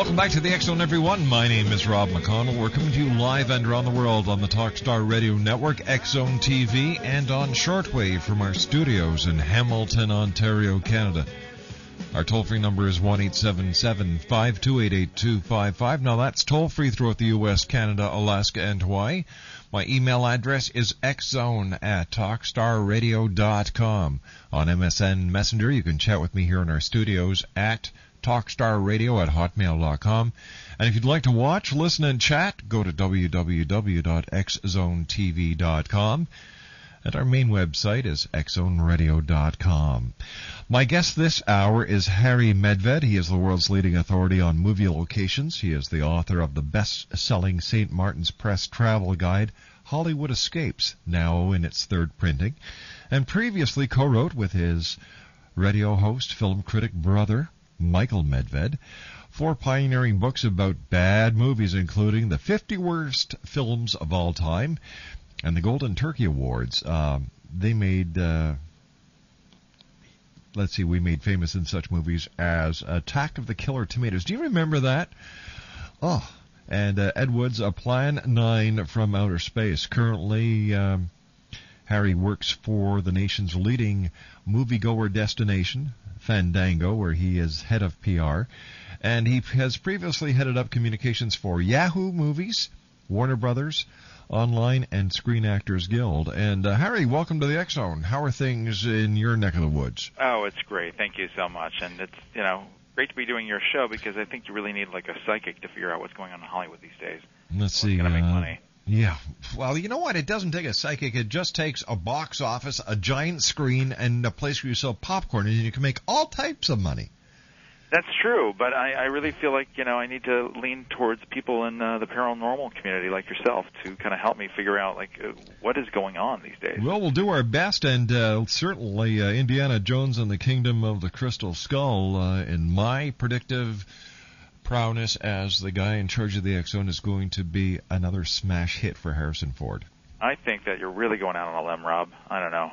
Welcome back to the X Zone, everyone. My name is Rob McConnell. We're coming to you live and around the world on the Talkstar Radio Network, X Zone TV, and on shortwave from our studios in Hamilton, Ontario, Canada. Our toll free number is 1 528 8255. Now, that's toll free throughout the U.S., Canada, Alaska, and Hawaii. My email address is xzone at talkstarradio.com. On MSN Messenger, you can chat with me here in our studios at talkstarradio at hotmail.com. And if you'd like to watch, listen, and chat, go to www.xzonetv.com. And our main website is xzoneradio.com. My guest this hour is Harry Medved. He is the world's leading authority on movie locations. He is the author of the best-selling St. Martin's Press travel guide, Hollywood Escapes, now in its third printing, and previously co-wrote with his radio host, film critic brother, Michael Medved, four pioneering books about bad movies, including the 50 worst films of all time and the Golden Turkey Awards. Um, they made, uh, let's see, we made famous in such movies as Attack of the Killer Tomatoes. Do you remember that? Oh, and uh, Ed Wood's A Plan 9 from Outer Space. Currently, um, Harry works for the nation's leading moviegoer destination, Fandango, where he is head of PR. And he has previously headed up communications for Yahoo Movies, Warner Brothers, Online, and Screen Actors Guild. And uh, Harry, welcome to the X Zone. How are things in your neck of the woods? Oh, it's great. Thank you so much. And it's, you know, great to be doing your show because I think you really need like a psychic to figure out what's going on in Hollywood these days. Let's see. going to make uh, money. Yeah. Well, you know what? It doesn't take a psychic. It just takes a box office, a giant screen, and a place where you sell popcorn, and you can make all types of money. That's true, but I, I really feel like you know I need to lean towards people in uh, the paranormal community like yourself to kind of help me figure out like uh, what is going on these days. Well, we'll do our best, and uh, certainly uh, Indiana Jones and the Kingdom of the Crystal Skull, uh, in my predictive prowess as the guy in charge of the X Zone is going to be another smash hit for Harrison Ford. I think that you're really going out on a limb, Rob. I don't know.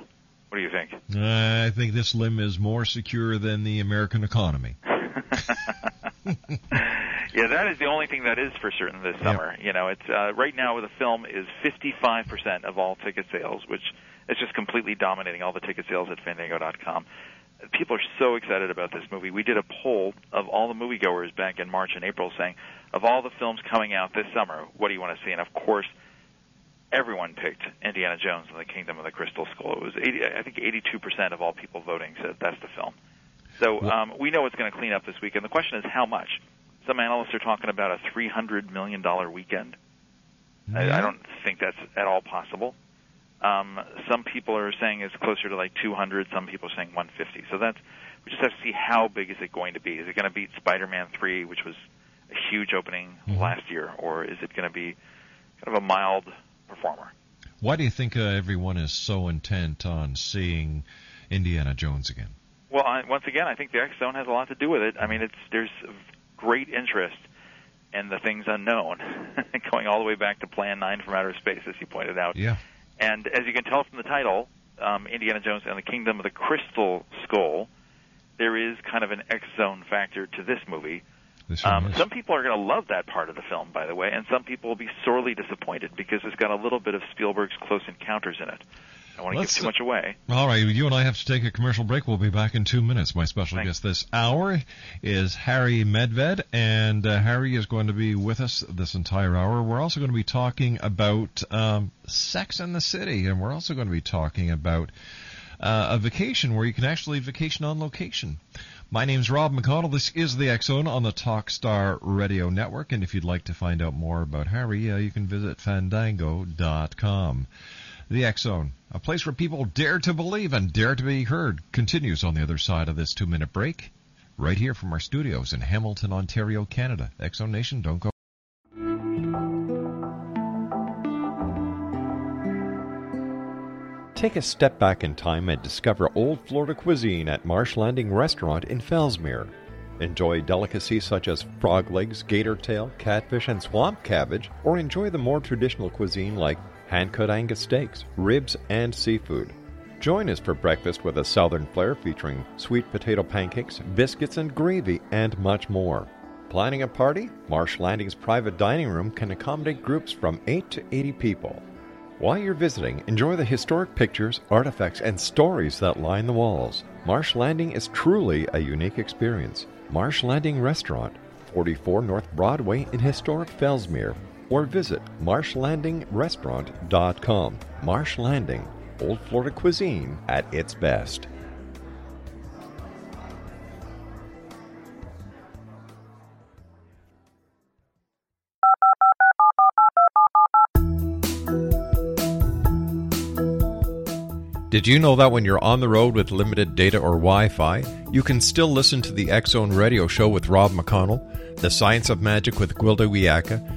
What do you think? Uh, I think this limb is more secure than the American economy. yeah, that is the only thing that is for certain this summer. You know, it's uh, right now the film is 55% of all ticket sales, which is just completely dominating all the ticket sales at Fandango.com. People are so excited about this movie. We did a poll of all the moviegoers back in March and April, saying, of all the films coming out this summer, what do you want to see? And of course, everyone picked Indiana Jones and the Kingdom of the Crystal Skull. It was 80, I think 82% of all people voting said that's the film. So um, we know it's going to clean up this weekend. The question is how much. Some analysts are talking about a three hundred million dollar weekend. I, I don't think that's at all possible. Um, some people are saying it's closer to like 200. Some people are saying 150. So that's we just have to see how big is it going to be. Is it going to beat Spider-Man 3, which was a huge opening Mhm. last year, or is it going to be kind of a mild performer? Why do you think uh, everyone is so intent on seeing Indiana Jones again? Well, I, once again, I think the X Zone has a lot to do with it. I mean, it's there's great interest in the things unknown, going all the way back to Plan 9 from Outer Space, as you pointed out. Yeah. And as you can tell from the title, um, Indiana Jones and the Kingdom of the Crystal Skull, there is kind of an X Zone factor to this movie. This Um, some people are going to love that part of the film, by the way, and some people will be sorely disappointed because it's got a little bit of Spielberg's Close Encounters in it. I want to give too much away. All right, you and I have to take a commercial break. We'll be back in two minutes. My special Thanks. guest this hour is Harry Medved, and uh, Harry is going to be with us this entire hour. We're also going to be talking about um, Sex and the City, and we're also going to be talking about uh, a vacation where you can actually vacation on location. My name's Rob McConnell. This is the Zone on the Talkstar Radio Network, and if you'd like to find out more about Harry, uh, you can visit fandango.com. The Zone, a place where people dare to believe and dare to be heard, continues on the other side of this two minute break, right here from our studios in Hamilton, Ontario, Canada. Zone Nation, don't go. Take a step back in time and discover old Florida cuisine at Marsh Landing Restaurant in Fellsmere. Enjoy delicacies such as frog legs, gator tail, catfish, and swamp cabbage, or enjoy the more traditional cuisine like hand cut Angus steaks, ribs, and seafood. Join us for breakfast with a southern flair featuring sweet potato pancakes, biscuits, and gravy, and much more. Planning a party? Marsh Landing's private dining room can accommodate groups from 8 to 80 people. While you're visiting, enjoy the historic pictures, artifacts, and stories that line the walls. Marsh Landing is truly a unique experience. Marsh Landing Restaurant, 44 North Broadway in historic Fellsmere, or visit marshlandingrestaurant.com. Marsh Landing, Old Florida cuisine at its best. Did you know that when you're on the road with limited data or Wi Fi, you can still listen to the Zone radio show with Rob McConnell, The Science of Magic with Gwilda Wiyaka,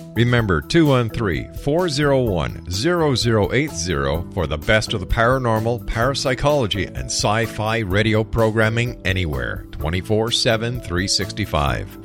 Remember 213 401 0080 for the best of the paranormal, parapsychology, and sci fi radio programming anywhere 24 7 365.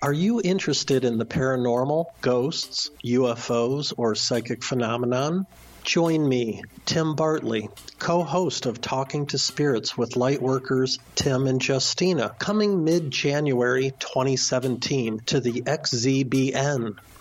Are you interested in the paranormal, ghosts, UFOs, or psychic phenomenon? Join me, Tim Bartley, co host of Talking to Spirits with Lightworkers Tim and Justina, coming mid January 2017 to the XZBN.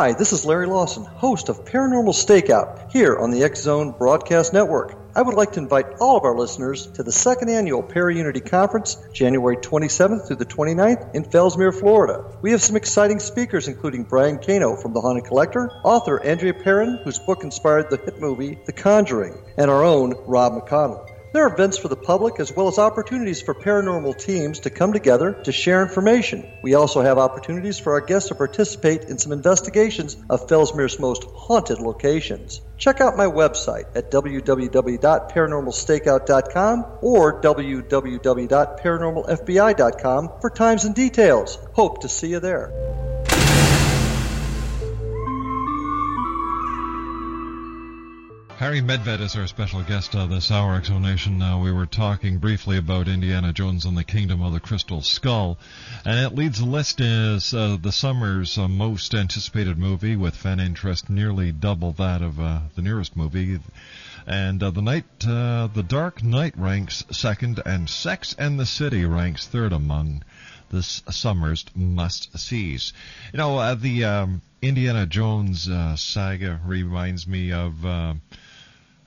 Hi, this is Larry Lawson, host of Paranormal Stakeout here on the X Zone Broadcast Network. I would like to invite all of our listeners to the second annual Para-Unity Conference, January 27th through the 29th in Fellsmere, Florida. We have some exciting speakers, including Brian Cano from The Haunted Collector, author Andrea Perron, whose book inspired the hit movie The Conjuring, and our own Rob McConnell. There are events for the public as well as opportunities for paranormal teams to come together to share information. We also have opportunities for our guests to participate in some investigations of Fellsmere's most haunted locations. Check out my website at www.paranormalstakeout.com or www.paranormalfbi.com for times and details. Hope to see you there. Harry Medved is our special guest uh, this hour, X Zone Nation. Now, we were talking briefly about Indiana Jones and the Kingdom of the Crystal Skull, and it leads the list as uh, the summer's uh, most anticipated movie, with fan interest nearly double that of uh, the nearest movie. And uh, the night, uh, the Dark Knight ranks second, and Sex and the City ranks third among this summer's must sees. You know, uh, the um, Indiana Jones uh, saga reminds me of.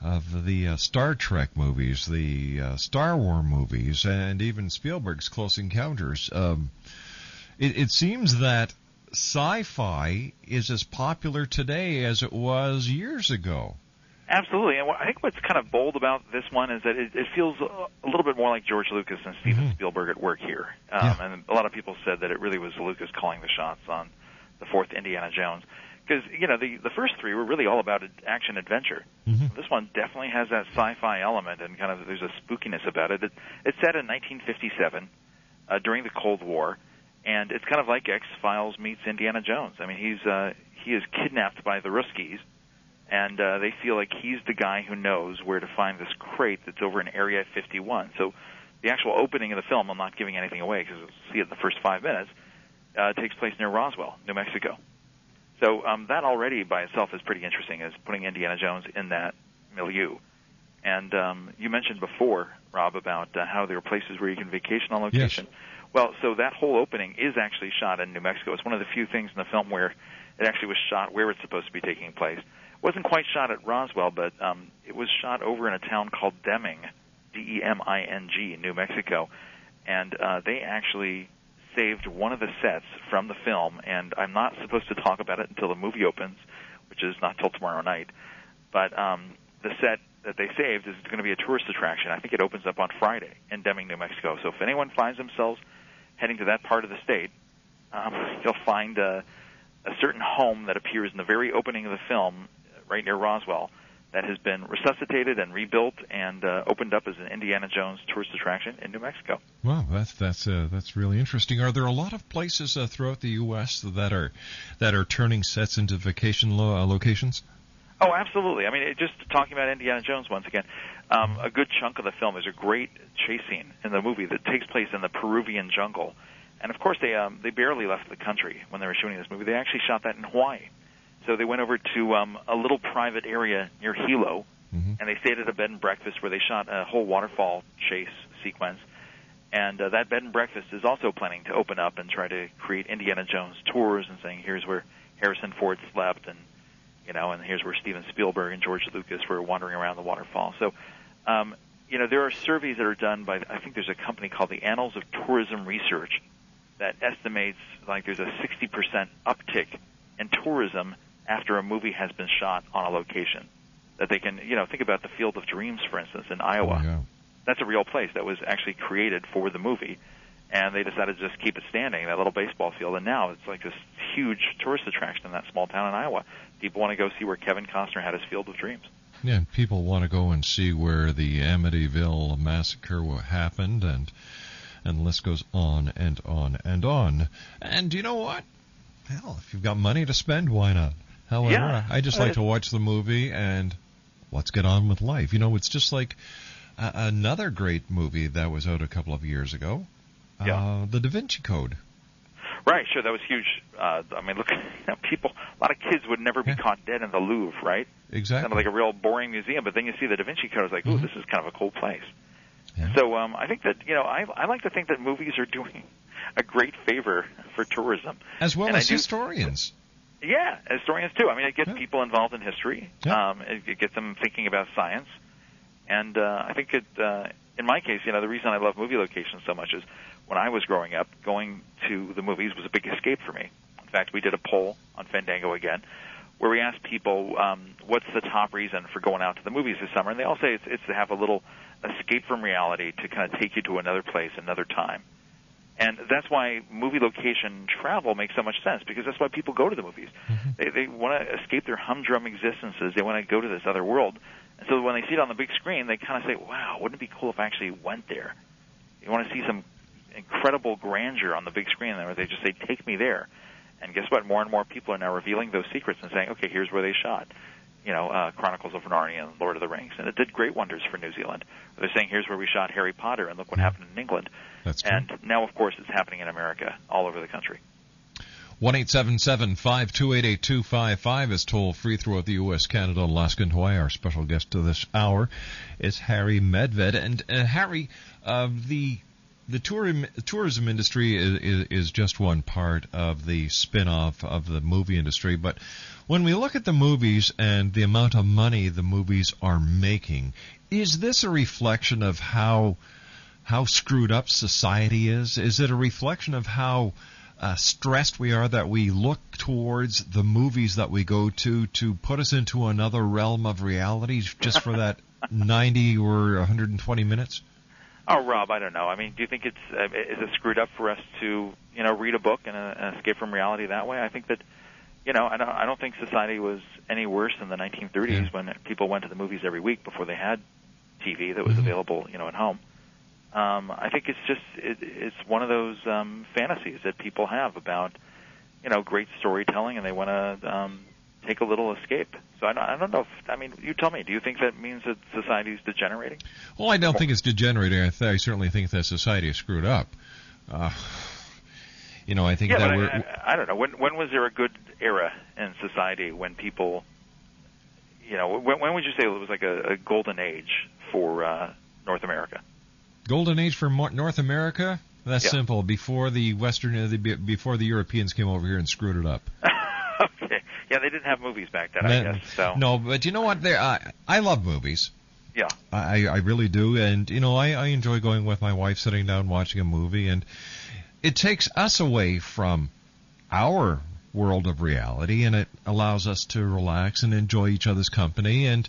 Of the uh, Star Trek movies, the uh, Star Wars movies, and even Spielberg's Close Encounters. Um, it, it seems that sci-fi is as popular today as it was years ago. Absolutely, and I think what's kind of bold about this one is that it, it feels a little bit more like George Lucas and Steven Mhm. Spielberg at work here. Um, Yeah. And a lot of people said that it really was Lucas calling the shots on the fourth Indiana Jones, because you know the the first three were really all about action adventure. Mhm. This one definitely has that sci-fi element and kind of there's a spookiness about it. it it's set in 1957 uh, during the Cold War, and it's kind of like X Files meets Indiana Jones. I mean, he's uh, he is kidnapped by the Ruskies, and uh, they feel like he's the guy who knows where to find this crate that's over in Area 51. So, the actual opening of the film, I'm not giving anything away because you'll see it in the first five minutes, uh, takes place near Roswell, New Mexico. So um, that already by itself is pretty interesting, is putting Indiana Jones in that milieu. And um, you mentioned before, Rob, about uh, how there are places where you can vacation on location. Yes. Well, so that whole opening is actually shot in New Mexico. It's one of the few things in the film where it actually was shot where it's supposed to be taking place. It wasn't quite shot at Roswell, but um, it was shot over in a town called Deming, D-E-M-I-N-G, New Mexico, and uh, they actually saved one of the sets from the film. And I'm not supposed to talk about it until the movie opens, which is not till tomorrow night. But um, the set that they saved is going to be a tourist attraction. I think it opens up on Friday in Deming, New Mexico. So if anyone finds themselves heading to that part of the state, um, you'll find a, a certain home that appears in the very opening of the film, right near Roswell, that has been resuscitated and rebuilt and uh, opened up as an Indiana Jones tourist attraction in New Mexico. Wow, that's that's uh, that's really interesting. Are there a lot of places uh, throughout the U.S. that are that are turning sets into vacation lo- uh, locations? Oh, absolutely. I mean, it, just talking about Indiana Jones once again, um, a good chunk of the film is a great chase scene in the movie that takes place in the Peruvian jungle, and of course they um, they barely left the country when they were shooting this movie. They actually shot that in Hawaii, so they went over to um, a little private area near Hilo, Mhm. and they stayed at a bed and breakfast where they shot a whole waterfall chase sequence. And uh, that bed and breakfast is also planning to open up and try to create Indiana Jones tours and saying here's where Harrison Ford slept and you know, and here's where Steven Spielberg and George Lucas were wandering around the waterfall. So, um, you know, there are surveys that are done by, I think there's a company called the Annals of Tourism Research that estimates like there's a 60% uptick in tourism after a movie has been shot on a location. That they can, you know, think about the Field of Dreams, for instance, in Iowa. Oh, yeah. That's a real place that was actually created for the movie. And they decided to just keep it standing, that little baseball field. And now it's like this huge tourist attraction in that small town in Iowa. People want to go see where Kevin Costner had his Field of Dreams. Yeah, and people want to go and see where the Amityville massacre happened, and and the list goes on and on and on. And you know what? Hell, if you've got money to spend, why not? However, Yeah. I just like to watch the movie and let's get on with life. You know, it's just like uh, another great movie that was out a couple of years ago, Yeah. uh, The Da Vinci Code. Right, sure, that was huge. Uh, I mean, look, you know, people, a lot of kids would never be Yeah. caught dead in the Louvre, right? Exactly. Kind of like a real boring museum. But then you see the Da Vinci Code, it's like, ooh, Mhm. this is kind of a cool place. Yeah. So um, I think that you know, I, I like to think that movies are doing a great favor for tourism. As well and I as do- historians. Yeah, historians too. I mean, it gets Yeah. people involved in history. Yeah. Um, it, it gets them thinking about science, and uh, I think it. Uh, in my case, you know, the reason I love movie locations so much is when I was growing up, going to the movies was a big escape for me. In fact, we did a poll on Fandango again, where we asked people, um, "What's the top reason for going out to the movies this summer?" And they all say it's, it's to have a little escape from reality, to kind of take you to another place, another time. And that's why movie location travel makes so much sense because that's why people go to the movies. Mm-hmm. They, they want to escape their humdrum existences. They want to go to this other world. And so when they see it on the big screen, they kind of say, wow, wouldn't it be cool if I actually went there? You want to see some incredible grandeur on the big screen there. They just say, take me there. And guess what? More and more people are now revealing those secrets and saying, okay, here's where they shot. You know, uh, Chronicles of Narnia and Lord of the Rings. And it did great wonders for New Zealand. They're saying, here's where we shot Harry Potter, and look what happened in England. That's true. And now, of course, it's happening in America, all over the country. One eight seven seven five two eight eight two five five is toll free throughout the U.S., Canada, Alaska, and Hawaii. Our special guest to this hour is Harry Medved, and uh, Harry, uh, the the tourism tourism industry is, is, is just one part of the spin-off of the movie industry, but when we look at the movies and the amount of money the movies are making, is this a reflection of how how screwed up society is? Is it a reflection of how uh, stressed we are that we look towards the movies that we go to to put us into another realm of reality just for that 90 or 120 minutes? Oh, Rob, I don't know. I mean, do you think it's uh, is it screwed up for us to you know read a book and, uh, and escape from reality that way? I think that you know I don't I don't think society was any worse than the 1930s Yeah. when people went to the movies every week before they had TV that was Mhm. available you know at home. Um, I think it's just it, it's one of those um, fantasies that people have about you know great storytelling and they want to um, take a little escape. So I don't, I don't know. If, I mean, you tell me. Do you think that means that society is degenerating? Well, I don't think it's degenerating. I, th- I certainly think that society is screwed up. Uh, you know, I think yeah, that but we're. I, I, don't know. When when was there a good era in society when people, you know, when, when would you say it was like a, a golden age for uh, North America? Golden Age for Mo- North America. That's Yeah. simple. Before the Western, uh, the, before the Europeans came over here and screwed it up. Yeah, they didn't have movies back then, I Then- guess. So No, but you know what? There, I I love movies. yeah, I I really do, and you know, I I enjoy going with my wife, sitting down, watching a movie, and it takes us away from our world of reality, and it allows us to relax and enjoy each other's company, and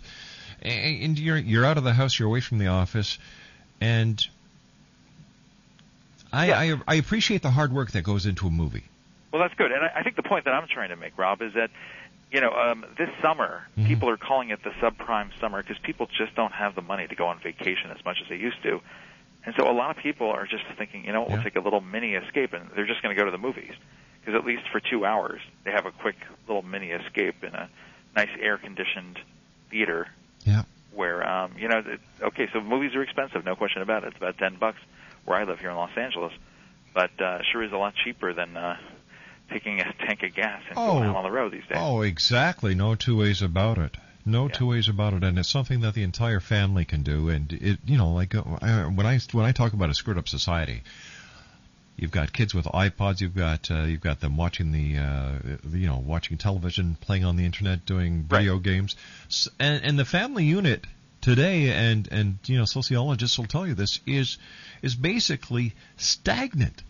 and you're you're out of the house, you're away from the office, and. I, Yeah. I I appreciate the hard work that goes into a movie. Well, that's good. And I, I think the point that I'm trying to make, Rob, is that you know um, this summer Mhm. people are calling it the subprime summer because people just don't have the money to go on vacation as much as they used to. And so a lot of people are just thinking, you know, what, we'll take a little mini escape, and they're just going to go to the movies because at least for two hours they have a quick little mini escape in a nice air-conditioned theater. Yeah. Where um, you know, it, okay, so movies are expensive, no question about it. It's about ten bucks where I live here in Los Angeles, but uh, sure is a lot cheaper than uh, taking a tank of gas and Oh. going on the road these days. Oh, exactly. No two ways about it. No Yeah. two ways about it, and it's something that the entire family can do. And it, you know, like uh, I- when I when I talk about a screwed up society, you've got kids with iPods, you've got uh, you've got them watching the, uh, you know watching television, playing on the internet, doing video games, S- and and the family unit today, and and you know sociologists will tell you this is is basically stagnant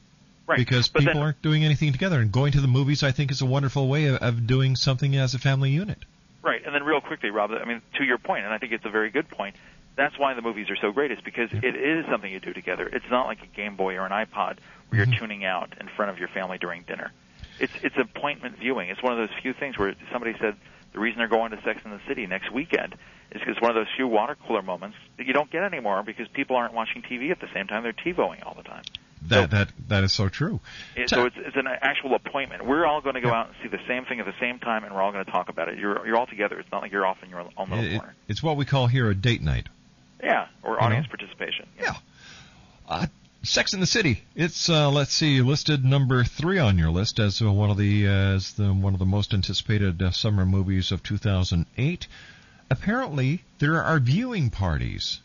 right. because but people then, aren't doing anything together. And going to the movies, I think, is a wonderful way of, of doing something as a family unit. Right, and then real quickly, Rob, I mean, to your point, and I think it's a very good point. That's why the movies are so great, is because it is something you do together. It's not like a Game Boy or an iPod where you're Mhm. tuning out in front of your family during dinner. It's it's appointment viewing. It's one of those few things where somebody said the reason they're going to Sex in the City next weekend is because it's one of those few water cooler moments that you don't get anymore because people aren't watching TV at the same time; they're TiVoing all the time. That that that is so true. It, so it's, it's an actual appointment. We're all going to go Yeah. out and see the same thing at the same time, and we're all going to talk about it. You're you're all together. It's not like you're off in your own little It- corner. it's what we call here a date night. Yeah, or You audience know? participation. Yeah. Uh, Sex in the City. It's uh, let's see, listed number three on your list as uh, one of the uh, as the one of the most anticipated uh, summer movies of 2008. Apparently, there are viewing parties.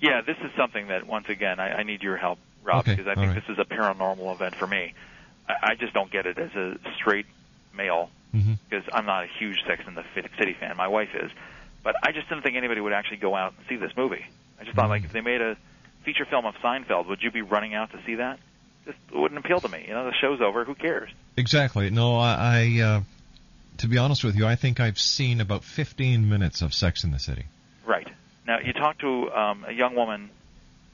Yeah, this is something that once again I, I need your help, Rob, Okay, because I all think right. this is a paranormal event for me. I, I just don't get it as a straight male Mhm. because I'm not a huge Sex in the City fan. My wife is, but I just didn't think anybody would actually go out and see this movie. I just thought like if they made a feature film of Seinfeld, would you be running out to see that? Just wouldn't appeal to me. You know, the show's over. Who cares? Exactly. No, I, I uh, to be honest with you, I think I've seen about 15 minutes of Sex in the City. Right. Now, you talk to um, a young woman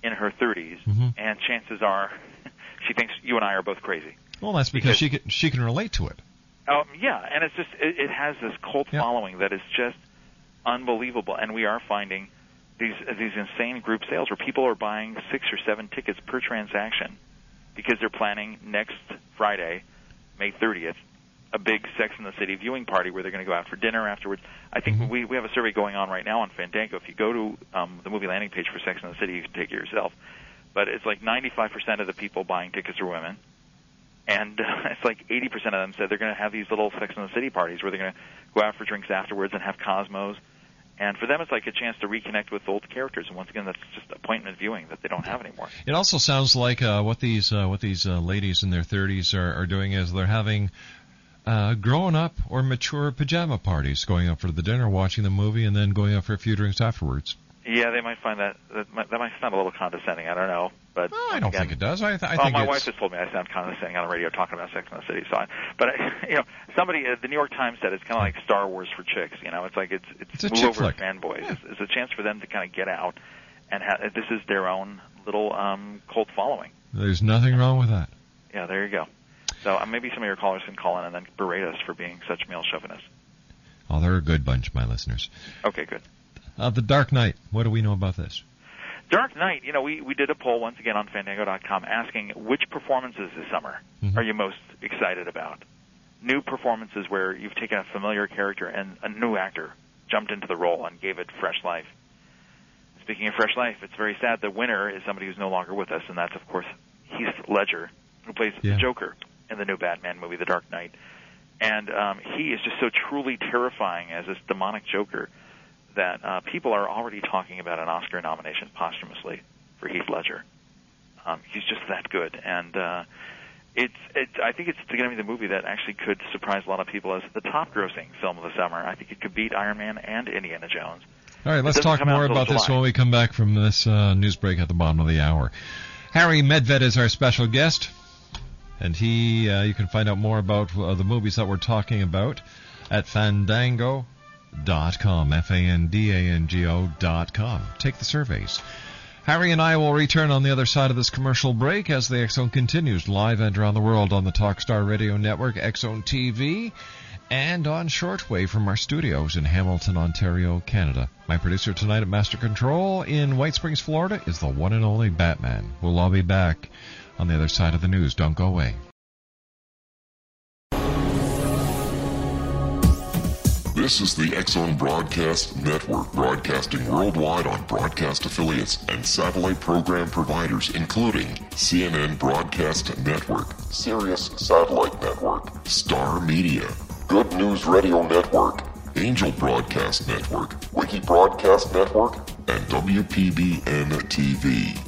in her 30s, Mhm. and chances are she thinks you and I are both crazy. Well, that's because, Because- she can, she can relate to it. Um, yeah, and it's just it, it has this cult Yeah. following that is just unbelievable, and we are finding these these insane group sales where people are buying six or seven tickets per transaction because they're planning next Friday, May 30th, a big Sex in the City viewing party where they're going to go out for dinner afterwards. I think Mhm. we we have a survey going on right now on Fandango. If you go to um, the movie landing page for Sex in the City, you can take it yourself. But it's like 95% of the people buying tickets are women and uh, it's like 80% of them said they're going to have these little Sex in the City parties where they're going to go out for drinks afterwards and have Cosmos. And for them, it's like a chance to reconnect with old characters. And once again, that's just appointment viewing that they don't have anymore. It also sounds like uh, what these uh, what these uh, ladies in their 30s are, are doing is they're having uh, grown up or mature pajama parties, going out for the dinner, watching the movie, and then going out for a few drinks afterwards. Yeah, they might find that that might, that might sound a little condescending. I don't know, but Oh, I don't again, think it does. I, th- I well, think my it's, wife has told me I sound condescending on the radio talking about Sex and the City. So, I, but you know, somebody, uh, the New York Times said it's kind of like Star Wars for chicks. You know, it's like it's it's, It's a move over flick. fanboys. Yeah. It's, it's a chance for them to kind of get out and ha- this is their own little um, cult following. There's nothing wrong with that. Yeah, there you go. So uh, maybe some of your callers can call in and then berate us for being such male chauvinists. Oh, they're a good bunch, my listeners. Okay, good. Uh, the Dark Knight. What do we know about this? Dark Knight, you know, we, we did a poll once again on Fandango.com asking which performances this summer Mhm. are you most excited about? New performances where you've taken a familiar character and a new actor jumped into the role and gave it fresh life. Speaking of fresh life, it's very sad. The winner is somebody who's no longer with us, and that's, of course, Heath Ledger, who plays Yeah. the Joker in the new Batman movie, The Dark Knight. And um, he is just so truly terrifying as this demonic Joker that uh, people are already talking about an Oscar nomination posthumously for Heath Ledger. Um, he's just that good, and uh, it's it. I think it's going to be the movie that actually could surprise a lot of people as the top-grossing film of the summer. I think it could beat Iron Man and Indiana Jones. All right, let's talk more about this when we come back from this uh, news break at the bottom of the hour. Harry Medved is our special guest, and he uh, you can find out more about uh, the movies that we're talking about at fandango.com, F-A-N-D-A-N-G-O dot com. Take the surveys. Harry and I will return on the other side of this commercial break as the X Zone continues live and around the world on the Talkstar Radio Network, X Zone TV, and on shortwave from our studios in Hamilton, Ontario, Canada. My producer tonight at Master Control in White Springs, Florida is the one and only Batman. We'll all be back on the other side of the news. Don't go away. This is the X Zone Broadcast Network, broadcasting worldwide on broadcast affiliates and satellite program providers, including CNN Broadcast Network, Sirius Satellite Network, Star Media, Good News Radio Network, Angel Broadcast Network, Wiki Broadcast Network, and WPBN TV.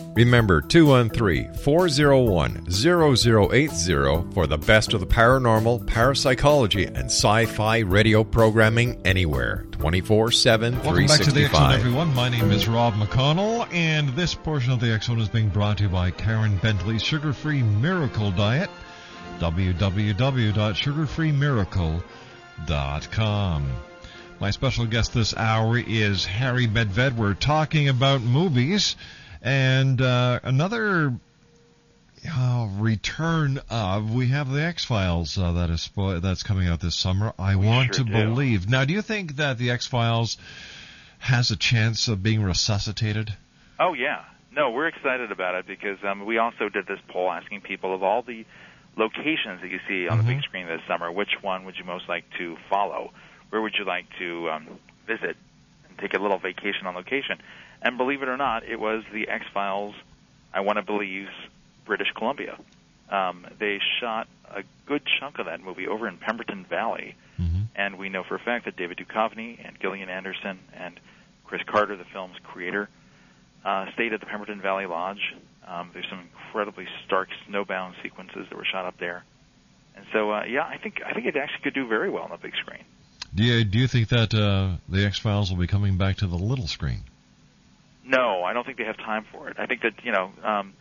Remember 213 401 0080 for the best of the paranormal, parapsychology, and sci fi radio programming anywhere 24 7 Welcome back to the X Zone, 365. everyone. My name is Rob McConnell, and this portion of the X Zone is being brought to you by Karen Bentley's Sugar Free Miracle Diet. www.sugarfreemiracle.com. My special guest this hour is Harry Medved. We're talking about movies and uh, another uh, return of. We have the X Files uh, that is spo- that's coming out this summer. I want sure to do. believe. Now, do you think that the X Files has a chance of being resuscitated? Oh yeah, no, we're excited about it because um, we also did this poll asking people of all the locations that you see on the big screen this summer, which one would you most like to follow? Where would you like to um, visit and take a little vacation on location? And believe it or not, it was the X Files. I want to believe British Columbia. Um, they shot a good chunk of that movie over in Pemberton Valley, Mm-hmm. and we know for a fact that David Duchovny and Gillian Anderson and Chris Carter, the film's creator, uh, stayed at the Pemberton Valley Lodge. Um, there's some incredibly stark snowbound sequences that were shot up there, and so uh, yeah, I think I think it actually could do very well on the big screen. Do you do you think that uh, the X Files will be coming back to the little screen? No, I don't think they have time for it. I think that you know, um,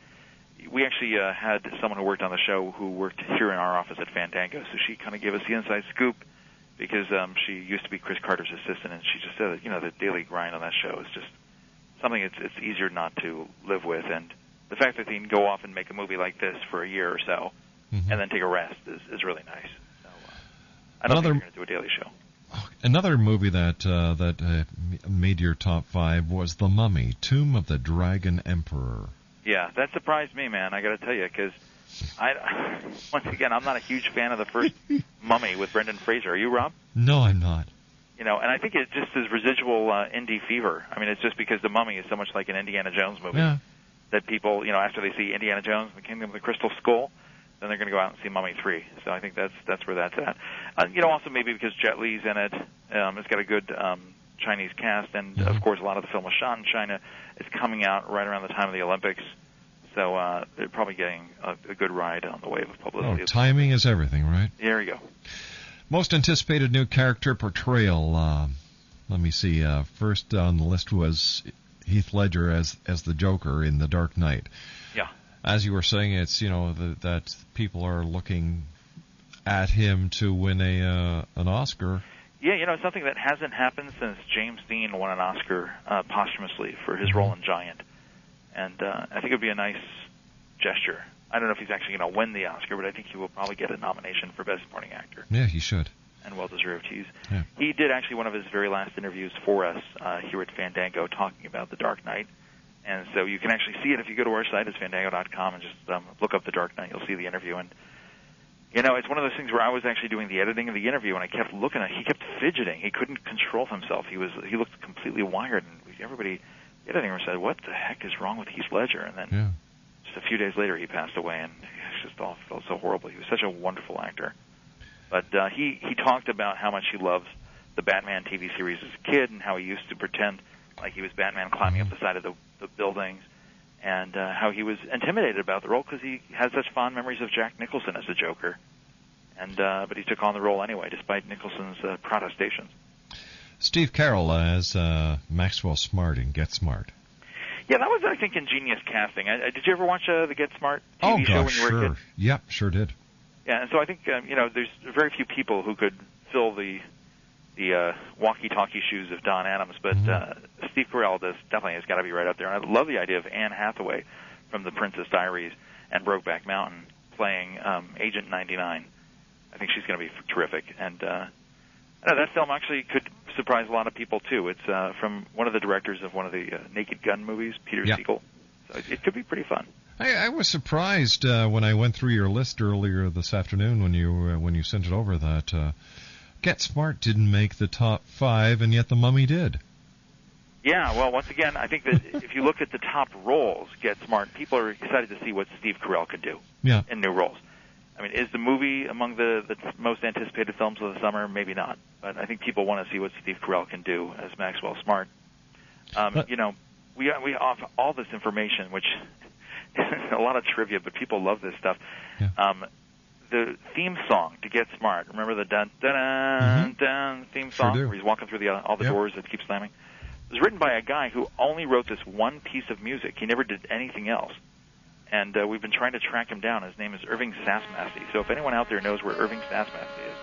we actually uh, had someone who worked on the show who worked here in our office at Fandango, so she kind of gave us the inside scoop because um, she used to be Chris Carter's assistant, and she just said that you know the daily grind on that show is just something it's it's easier not to live with, and the fact that they can go off and make a movie like this for a year or so, Mhm. and then take a rest is is really nice. So uh, I don't Another- think they're going to do a daily show. Another movie that uh, that uh, made your top five was The Mummy: Tomb of the Dragon Emperor. Yeah, that surprised me, man. I got to tell you, because I once again I'm not a huge fan of the first Mummy with Brendan Fraser. Are you, Rob? No, I'm not. You know, and I think it just is residual uh, indie fever. I mean, it's just because the Mummy is so much like an Indiana Jones movie Yeah. that people, you know, after they see Indiana Jones, and the Kingdom of the Crystal Skull, then they're going to go out and see Mummy three. So I think that's that's where that's at. Uh, you know, also maybe because Jet Li's in it, um, it's got a good um, Chinese cast, and of course a lot of the film was shot in China. It's coming out right around the time of the Olympics, so uh, they're probably getting a, a good ride on the wave of publicity. Oh, timing is everything, right? there you go. Most anticipated new character portrayal. Uh, let me see. Uh, first on the list was Heath Ledger as as the Joker in The Dark Knight. Yeah. As you were saying, it's you know the, that people are looking at him to win a uh, an Oscar. Yeah, you know, something that hasn't happened since James Dean won an Oscar uh, posthumously for his role in Giant, and uh, I think it would be a nice gesture. I don't know if he's actually going to win the Oscar, but I think he will probably get a nomination for Best Supporting Actor, Yeah, he should. and well deserved. He's Yeah. he did actually one of his very last interviews for us uh, here at Fandango, talking about The Dark Knight. And so you can actually see it if you go to our site, it's fandango.com, and just um, look up The Dark Knight. You'll see the interview. And you know, it's one of those things where I was actually doing the editing of the interview, and I kept looking at. He kept fidgeting. He couldn't control himself. He was he looked completely wired, and everybody, the editing room said, "What the heck is wrong with Heath Ledger?" And then Yeah. just a few days later, he passed away, and it just all felt so horrible. He was such a wonderful actor. But uh, he he talked about how much he loves the Batman TV series as a kid, and how he used to pretend like he was Batman climbing up the side of the, the buildings, and uh, how he was intimidated about the role because he had such fond memories of Jack Nicholson as the Joker. And uh, but he took on the role anyway, despite Nicholson's uh, protestations. Steve Carell as uh, Maxwell Smart in Get Smart. Yeah, that was I think ingenious casting. I, I, did you ever watch uh, the Get Smart TV oh show when you were a sure. kid? Yep, sure did. Yeah, and so I think um, you know there's very few people who could fill the the uh, walkie-talkie shoes of Don Adams, but uh, Steve Carell does definitely has got to be right up there. And I love the idea of Anne Hathaway from The Princess Diaries and Brokeback Mountain playing um, Agent 99. I think she's going to be terrific, and uh, I know that film actually could surprise a lot of people too. It's uh, from one of the directors of one of the uh, Naked Gun movies, Peter Yeah. Segal. So it, it could be pretty fun. I, I was surprised uh, when I went through your list earlier this afternoon when you uh, when you sent it over that uh, Get Smart didn't make the top five, and yet The Mummy did. Yeah, well, once again, I think that if you look at the top roles, Get Smart, people are excited to see what Steve Carell can do Yeah. in new roles. I mean, is the movie among the, the most anticipated films of the summer? Maybe not, but I think people want to see what Steve Carell can do as Maxwell Smart. Um, But- you know, we we offer all this information, which is a lot of trivia, but people love this stuff. Yeah. Um, the theme song to Get Smart. Remember the dun dun dun, dun theme Mm-hmm. Sure song do. where he's walking through the all the Yep. doors that keep slamming. It was written by a guy who only wrote this one piece of music. He never did anything else. And uh, we've been trying to track him down. His name is Irving Szathmary. So if anyone out there knows where Irving Szathmary is,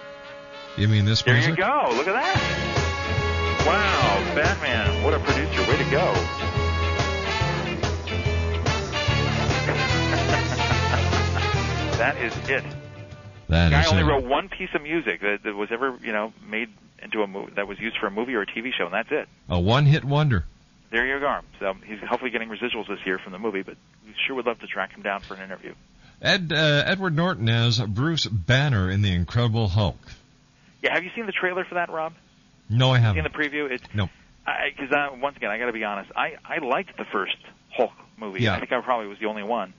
You mean this there music? you go. Look at that. Wow, Batman. What a producer. Way to go. that is it. That guy only it. wrote one piece of music that, that was ever, you know, made into a movie that was used for a movie or a TV show, and that's it. a one-hit wonder. There you go. So he's hopefully getting residuals this year from the movie, but we sure would love to track him down for an interview. Ed uh, Edward Norton as Bruce Banner in The Incredible Hulk. Yeah, have you seen the trailer for that, Rob? No, I haven't. the preview? It's No. because I, once again, I got to be honest. I I liked the first Hulk movie. Yeah. I think I probably was the only one.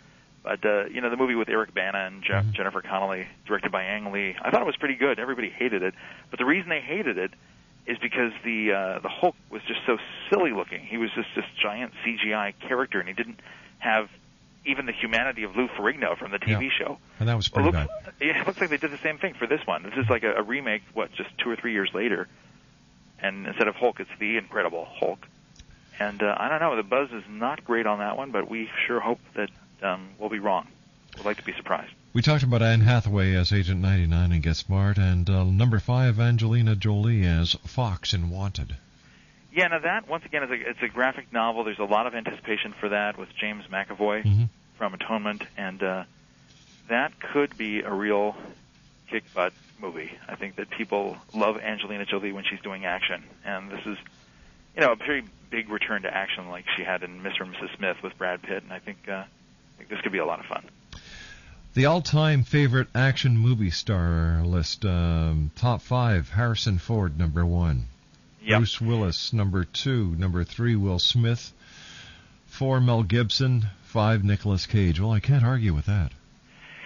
But uh, you know, the movie with Eric Bana and Je- Mm-hmm. Jennifer Connelly, directed by Ang Lee, I thought it was pretty good. Everybody hated it, but the reason they hated it is because the uh, the Hulk was just so silly looking. He was just this giant CGI character, and he didn't have even the humanity of Lou Ferrigno from the TV Yeah. show. And that was pretty looks, bad. yeah, it looks like they did the same thing for this one. This is like a, a remake, what, just two or three years later. And instead of Hulk, it's the Incredible Hulk. And uh, I don't know, the buzz is not great on that one, but we sure hope that um, we'll be wrong. We'd like to be surprised. We talked about Anne Hathaway as Agent 99 in Get Smart, and uh, number five, Angelina Jolie as Fox in Wanted. Yeah, now that once again is a it's a graphic novel. There's a lot of anticipation for that with James McAvoy Mm-hmm. from Atonement, and uh, that could be a real kick butt movie. I think that people love Angelina Jolie when she's doing action, and this is, you know, a very big return to action like she had in Mr. and Mrs. Smith with Brad Pitt, and I think uh, think this could be a lot of fun. The all-time favorite action movie star list: um, top five: Harrison Ford, number one. Yep. Bruce Willis, number two. Number three, Will Smith. Four, Mel Gibson. Five, Nicolas Cage. Well, I can't argue with that.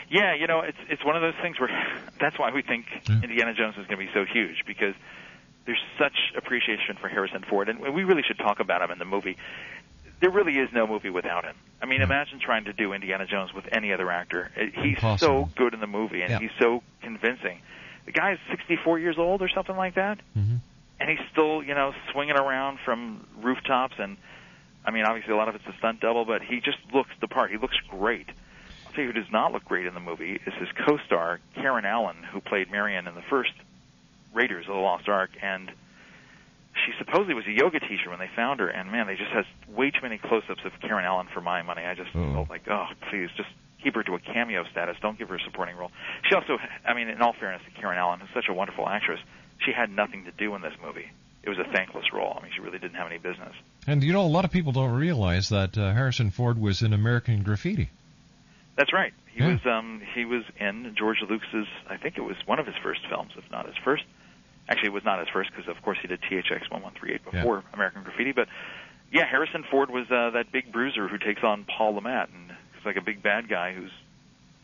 Yeah, you know, it's it's one of those things where that's why we think Yeah. Indiana Jones is going to be so huge because there's such appreciation for Harrison Ford, and we really should talk about him in the movie. There really is no movie without him. I mean, imagine trying to do Indiana Jones with any other actor. He's Impossible. so good in the movie, and Yeah. he's so convincing. The guy's 64 years old or something like that, Mhm. and he's still, you know, swinging around from rooftops. And I mean, obviously, a lot of it's a stunt double, but he just looks the part. He looks great. I'll tell you who does not look great in the movie is his co-star Karen Allen, who played Marion in the first Raiders of the Lost Ark, and she supposedly was a yoga teacher when they found her. And man, they just has way too many close-ups of Karen Allen for my money. I just Uh-oh. felt like, oh, please, just keep her to a cameo status. Don't give her a supporting role. She also, I mean, in all fairness to Karen Allen, who's such a wonderful actress, she had nothing to do in this movie. It was a thankless role. I mean, she really didn't have any business. And you know, a lot of people don't realize that uh, Harrison Ford was in American Graffiti. That's right. He Yeah. was um he was in George Lucas's I think it was one of his first films, if not his first. Actually, it was not his first because of course he did THX 1138 before American Graffiti, but yeah, Harrison Ford was uh, that big bruiser who takes on Paul Le Mat and he's like a big bad guy who's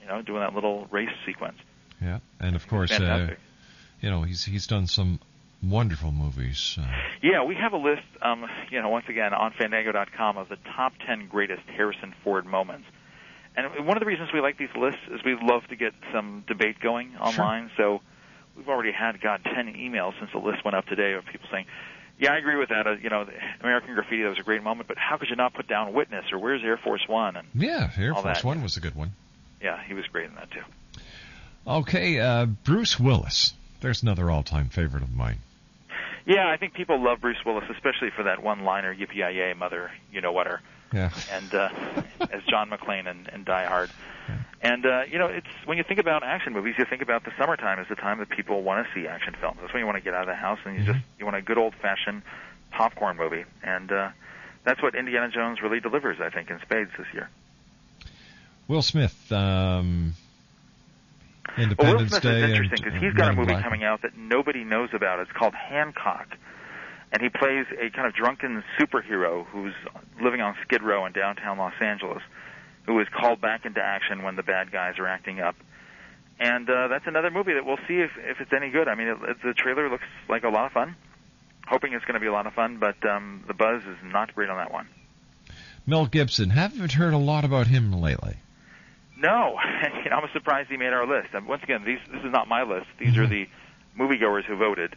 you know doing that little race sequence. Yeah, and of course, uh, you know, he's he's done some wonderful movies. Uh, Yeah, we have a list, um, you know, once again on Fandango.com of the top 10 greatest Harrison Ford moments. And one of the reasons we like these lists is we love to get some debate going online. So we've already had, God, 10 emails since the list went up today of people saying, yeah, I agree with that. Uh, you know, American Graffiti, that was a great moment, but how could you not put down Witness or Where's Air Force One? And yeah, Air Force that, One was a good one. yeah, he was great in that too. Okay, uh, Bruce Willis. There's another all-time favorite of mine. Yeah, I think people love Bruce Willis, especially for that one-liner, yippee mother, you know what her. Yeah. and uh, as John McClane in, in Die Hard. And uh, you know, it's when you think about action movies, you think about the summertime as the time that people want to see action films. That's when you want to get out of the house and you just you want a good old-fashioned popcorn movie, and uh, that's what Indiana Jones really delivers, I think, in spades this year. Will Smith. Um, Well, Will Smith Day. is interesting because he's got a movie coming out that nobody knows about. It's called Hancock, and he plays a kind of drunken superhero who's living on Skid Row in downtown Los Angeles, who is called back into action when the bad guys are acting up. And uh, that's another movie that we'll see if, if it's any good. I mean, it, it, the trailer looks like a lot of fun. Hoping it's going to be a lot of fun, but um, the buzz is not great on that one. Mel Gibson. Haven't heard a lot about him lately. No, you know, I'm surprised he made our list. Once again, these this is not my list. These are the moviegoers who voted,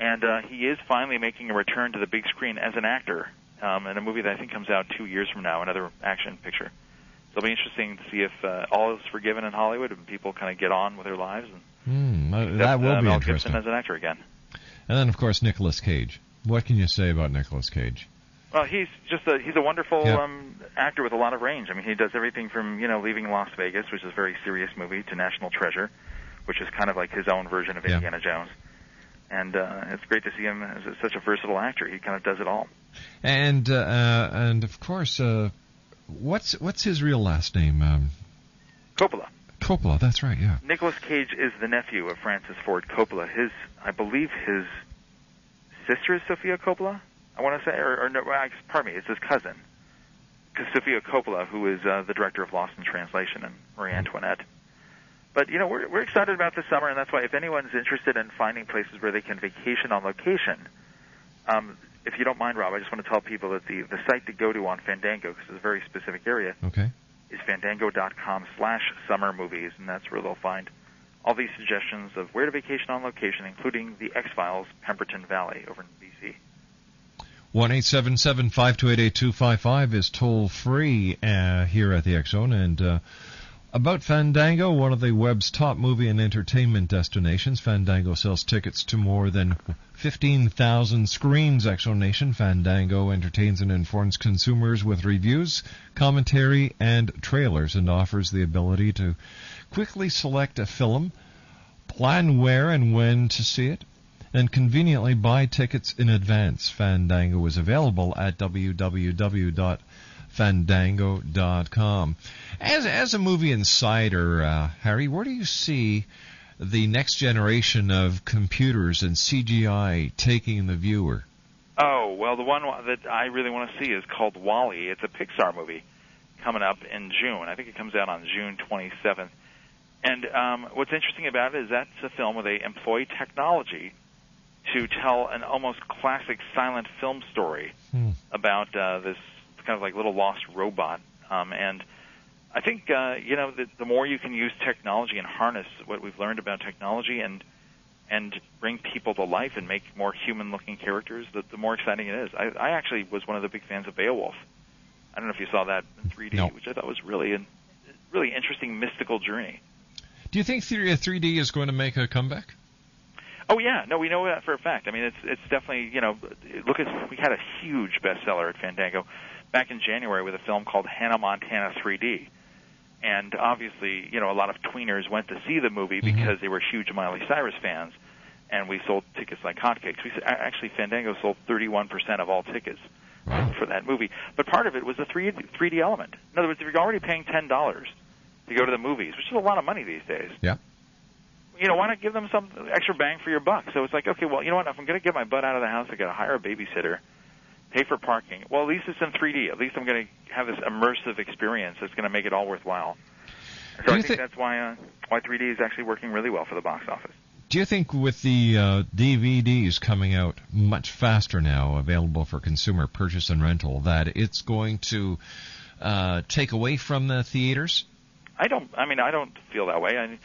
and uh, he is finally making a return to the big screen as an actor um, in a movie that I think comes out two years from now, another action picture. So it'll be interesting to see if uh, all is forgiven in Hollywood and people kind of get on with their lives and uh, accept, that will uh, be Mel interesting. Gibson as an actor again. And then, of course, Nicolas Cage. What can you say about Nicolas Cage? Well, he's just a he's a wonderful Yeah. um, actor with a lot of range. I mean, he does everything from you know Leaving Las Vegas, which is a very serious movie, to National Treasure, which is kind of like his own version of Yeah. Indiana Jones. And uh, it's great to see him as a, such a versatile actor. He kind of does it all. And uh, uh, and of course, uh, what's what's his real last name? Um, Coppola. Coppola. That's right. Yeah. Nicholas Cage is the nephew of Francis Ford Coppola. His, I believe, his sister is Sofia Coppola. I want to say, or, or no, pardon me, it's his cousin, Sofia Coppola, who is uh, the director of Lost in Translation and Marie Antoinette. But you know, we're we're excited about this summer, and that's why if anyone's interested in finding places where they can vacation on location, um, if you don't mind, Rob, I just want to tell people that the the site to go to on Fandango, because it's a very specific area, Okay. is fandango.com slash summer movies, and that's where they'll find all these suggestions of where to vacation on location, including the X-Files Pemberton Valley over in BC. One eight seven seven five two eight eight two five five is toll free uh, here at the X Zone. And uh, about Fandango, one of the web's top movie and entertainment destinations, Fandango sells tickets to more than 15,000 screens. X Nation Fandango entertains and informs consumers with reviews, commentary, and trailers, and offers the ability to quickly select a film, plan where and when to see it and conveniently buy tickets in advance. Fandango is available at www.fandango.com. As, as a movie insider, uh, Harry, where do you see the next generation of computers and CGI taking the viewer? Oh, well, the one that I really want to see is called WALL-E. It's a Pixar movie coming up in June. I think it comes out on June 27th. And um, what's interesting about it is that's a film where they employ technology to tell an almost classic silent film story Hmm. about uh, this kind of like little lost robot. Um, and I think uh, you know the, the more you can use technology and harness what we've learned about technology and and bring people to life and make more human-looking characters, the, the more exciting it is. I, I actually was one of the big fans of Beowulf. I don't know if you saw that in 3D, No. which I thought was really a really interesting mystical journey. Do you think 3- 3D is going to make a comeback? Oh yeah, no, we know that for a fact. I mean, it's it's definitely you know, look at we had a huge bestseller at Fandango back in January with a film called Hannah Montana 3D, and obviously you know a lot of tweeners went to see the movie mm-hmm. because they were huge Miley Cyrus fans, and we sold tickets like hotcakes. We actually Fandango sold 31% of all tickets for that movie, but part of it was the 3 3D element. In other words, if you're already paying ten dollars to go to the movies, which is a lot of money these days Yeah. you know, why not give them some extra bang for your buck? So it's like, okay, well, you know what? If I'm going to get my butt out of the house, I got to hire a babysitter, pay for parking. Well, at least it's in 3D. At least I'm going to have this immersive experience that's going to make it all worthwhile. So Do I think thi- that's why uh, why 3D is actually working really well for the box office. Do you think with the uh, DVDs coming out much faster now, available for consumer purchase and rental, that it's going to uh, take away from the theaters? I don't. I mean, I don't feel that way. I mean,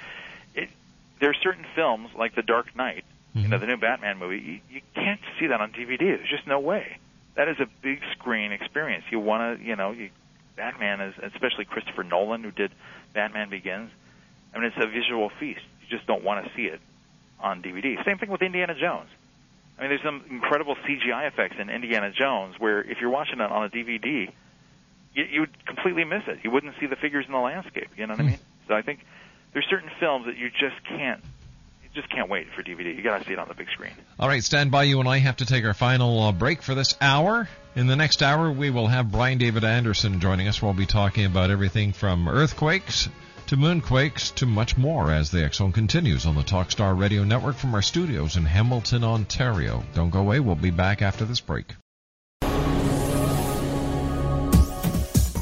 it, there are certain films like The Dark Knight, you know, the new Batman movie. You, you can't see that on DVD. There's just no way. That is a big screen experience. You want to, you know, you, Batman is, especially Christopher Nolan, who did Batman Begins. I mean, it's a visual feast. You just don't want to see it on DVD. Same thing with Indiana Jones. I mean, there's some incredible CGI effects in Indiana Jones where if you're watching it on a DVD, you, you would completely miss it. You wouldn't see the figures in the landscape. You know what I hmm. mean? So I think there's certain films that you just can't, just can't wait for DVD. You got to see it on the big screen. All right, stand by. You and I have to take our final uh, break for this hour. In the next hour, we will have Brian David Anderson joining us. We'll be talking about everything from earthquakes to moonquakes to much more as the X Zone continues on the Talkstar Radio Network from our studios in Hamilton, Ontario. Don't go away. We'll be back after this break.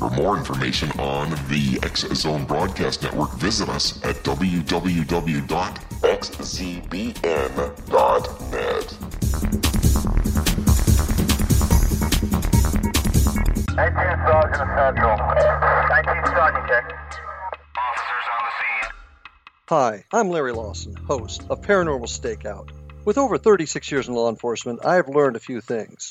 For more information on the X Zone Broadcast Network, visit us at www.xzbn.net. 19 Sergeant Central. 19 Sergeant, check. Hi, I'm Larry Lawson, host of Paranormal Stakeout. With over 36 years in law enforcement, I have learned a few things.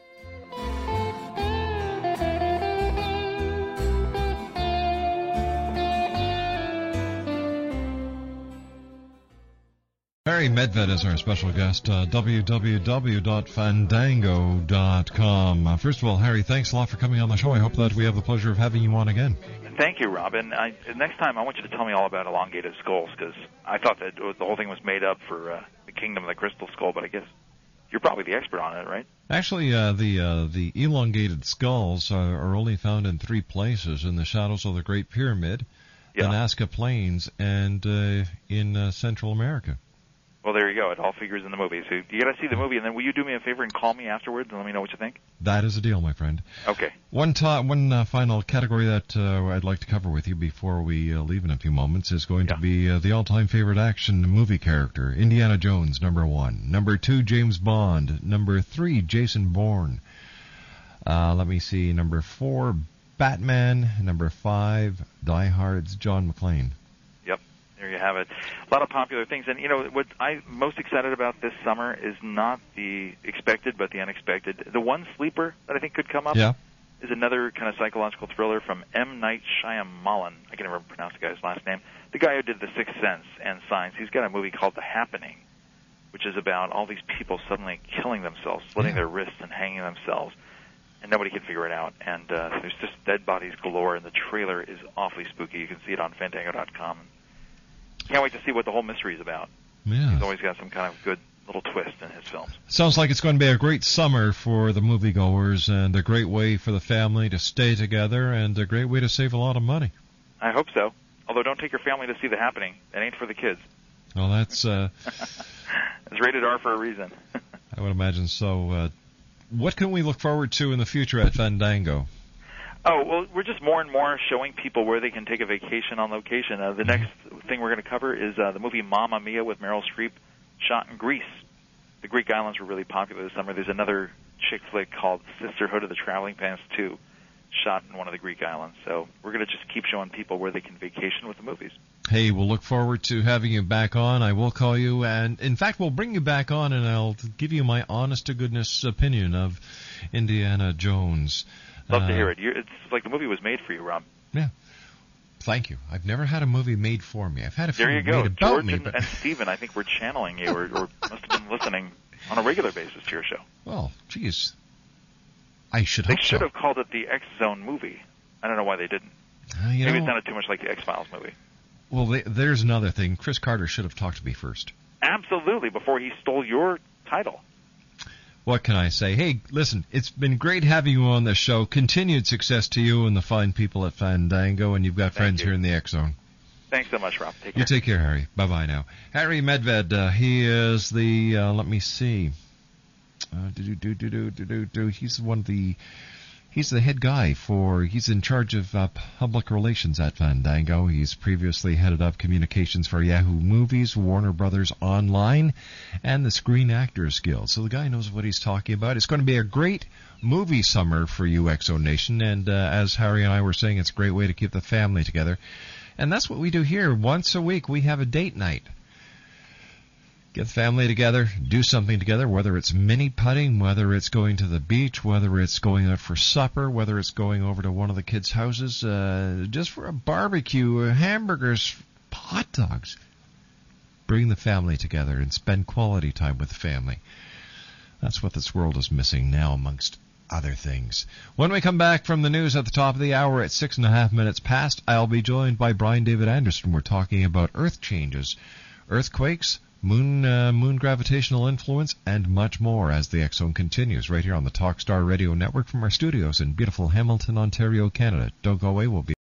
Harry Medved is our special guest, uh, www.fandango.com. Uh, first of all, Harry, thanks a lot for coming on the show. I hope that we have the pleasure of having you on again. Thank you, Robin. I, next time, I want you to tell me all about elongated skulls because I thought that the whole thing was made up for uh, the Kingdom of the Crystal Skull, but I guess you're probably the expert on it, right? Actually, uh, the uh, the elongated skulls are, are, only found in three places: in the shadows of the Great Pyramid, yeah. the Nazca Plains, and uh, in uh, Central America. Well, there you go. It all figures in the movie. So you got to see the movie, and then will you do me a favor and call me afterwards and let me know what you think? That is a deal, my friend. Okay. One one uh, final category that uh, I'd like to cover with you before we uh, leave in a few moments is going yeah. to be uh, the all-time favorite action movie character, Indiana Jones, number one. Number two, James Bond. Number three, Jason Bourne. Uh, let me see. Number four, Batman. Number five, Die Hard's John McClane. There you have it. A lot of popular things, and you know what I'm most excited about this summer is not the expected, but the unexpected. The one sleeper that I think could come up yeah. is another kind of psychological thriller from M. Night Shyamalan. I can never pronounce the guy's last name. The guy who did The Sixth Sense and Signs. He's got a movie called The Happening, which is about all these people suddenly killing themselves, slitting yeah. their wrists and hanging themselves and nobody can figure it out. And uh, there's just dead bodies galore, and the trailer is awfully spooky. You can see it on Fandango.com. Can't wait to see what the whole mystery is about. Yeah. He's always got some kind of good little twist in his films. Sounds like it's going to be a great summer for the moviegoers and a great way for the family to stay together and a great way to save a lot of money. I hope so. Although don't take your family to see the happening. It ain't for the kids. Well, that's uh, it's rated R for a reason. I would imagine so. Uh, what can we look forward to in the future at Fandango? Oh well, we're just more and more showing people where they can take a vacation on location. Uh, the next thing we're going to cover is uh, the movie Mamma Mia with Meryl Streep, shot in Greece. The Greek islands were really popular this summer. There's another chick flick called Sisterhood of the Traveling Pants 2, shot in one of the Greek islands. So we're going to just keep showing people where they can vacation with the movies. Hey, we'll look forward to having you back on. I will call you, and in fact, we'll bring you back on, and I'll give you my honest to goodness opinion of Indiana Jones. Love uh, to hear it. You're, it's like the movie was made for you, Rob. Yeah. Thank you. I've never had a movie made for me. I've had a few there you go. made about George me, and, but and Stephen, I think we're channeling you, or, or must have been listening on a regular basis to your show. well, geez, I should They should so. have called it the X Zone movie. I don't know why they didn't. Uh, you Maybe know, it sounded too much like the X Files movie. well, they, there's another thing. Chris Carter should have talked to me first. Absolutely, before he stole your title. What can I say? Hey, listen, it's been great having you on the show. Continued success to you and the fine people at Fandango, and you've got friends you. here in the X Zone. Thanks so much, Rob. Take care. You take care, Harry. Bye bye now. Harry Medved, uh, he is the, uh, let me see. Uh, do, do, do, do, do, do, do. He's one of the, he's the head guy for, he's in charge of uh, public relations at Fandango. He's previously headed up communications for Yahoo Movies, Warner Brothers Online, and the Screen Actors Guild. So the guy knows what he's talking about. It's going to be a great movie summer for you, X Zone Nation. And uh, as Harry and I were saying, it's a great way to keep the family together. And that's what we do here. Once a week, we have a date night. Get the family together, do something together, whether it's mini putting, whether it's going to the beach, whether it's going out for supper, whether it's going over to one of the kids' houses, uh, just for a barbecue, uh, hamburgers, hot dogs. Bring the family together and spend quality time with the family. That's what this world is missing now, amongst other things. When we come back from the news at the top of the hour at six and a half minutes past, I'll be joined by Brian David Anderson. We're talking about earth changes, earthquakes, moon uh, moon gravitational influence, and much more as the Zone continues right here on the Talkstar Radio Network from our studios in beautiful Hamilton, Ontario, Canada. Don't go away. We'll be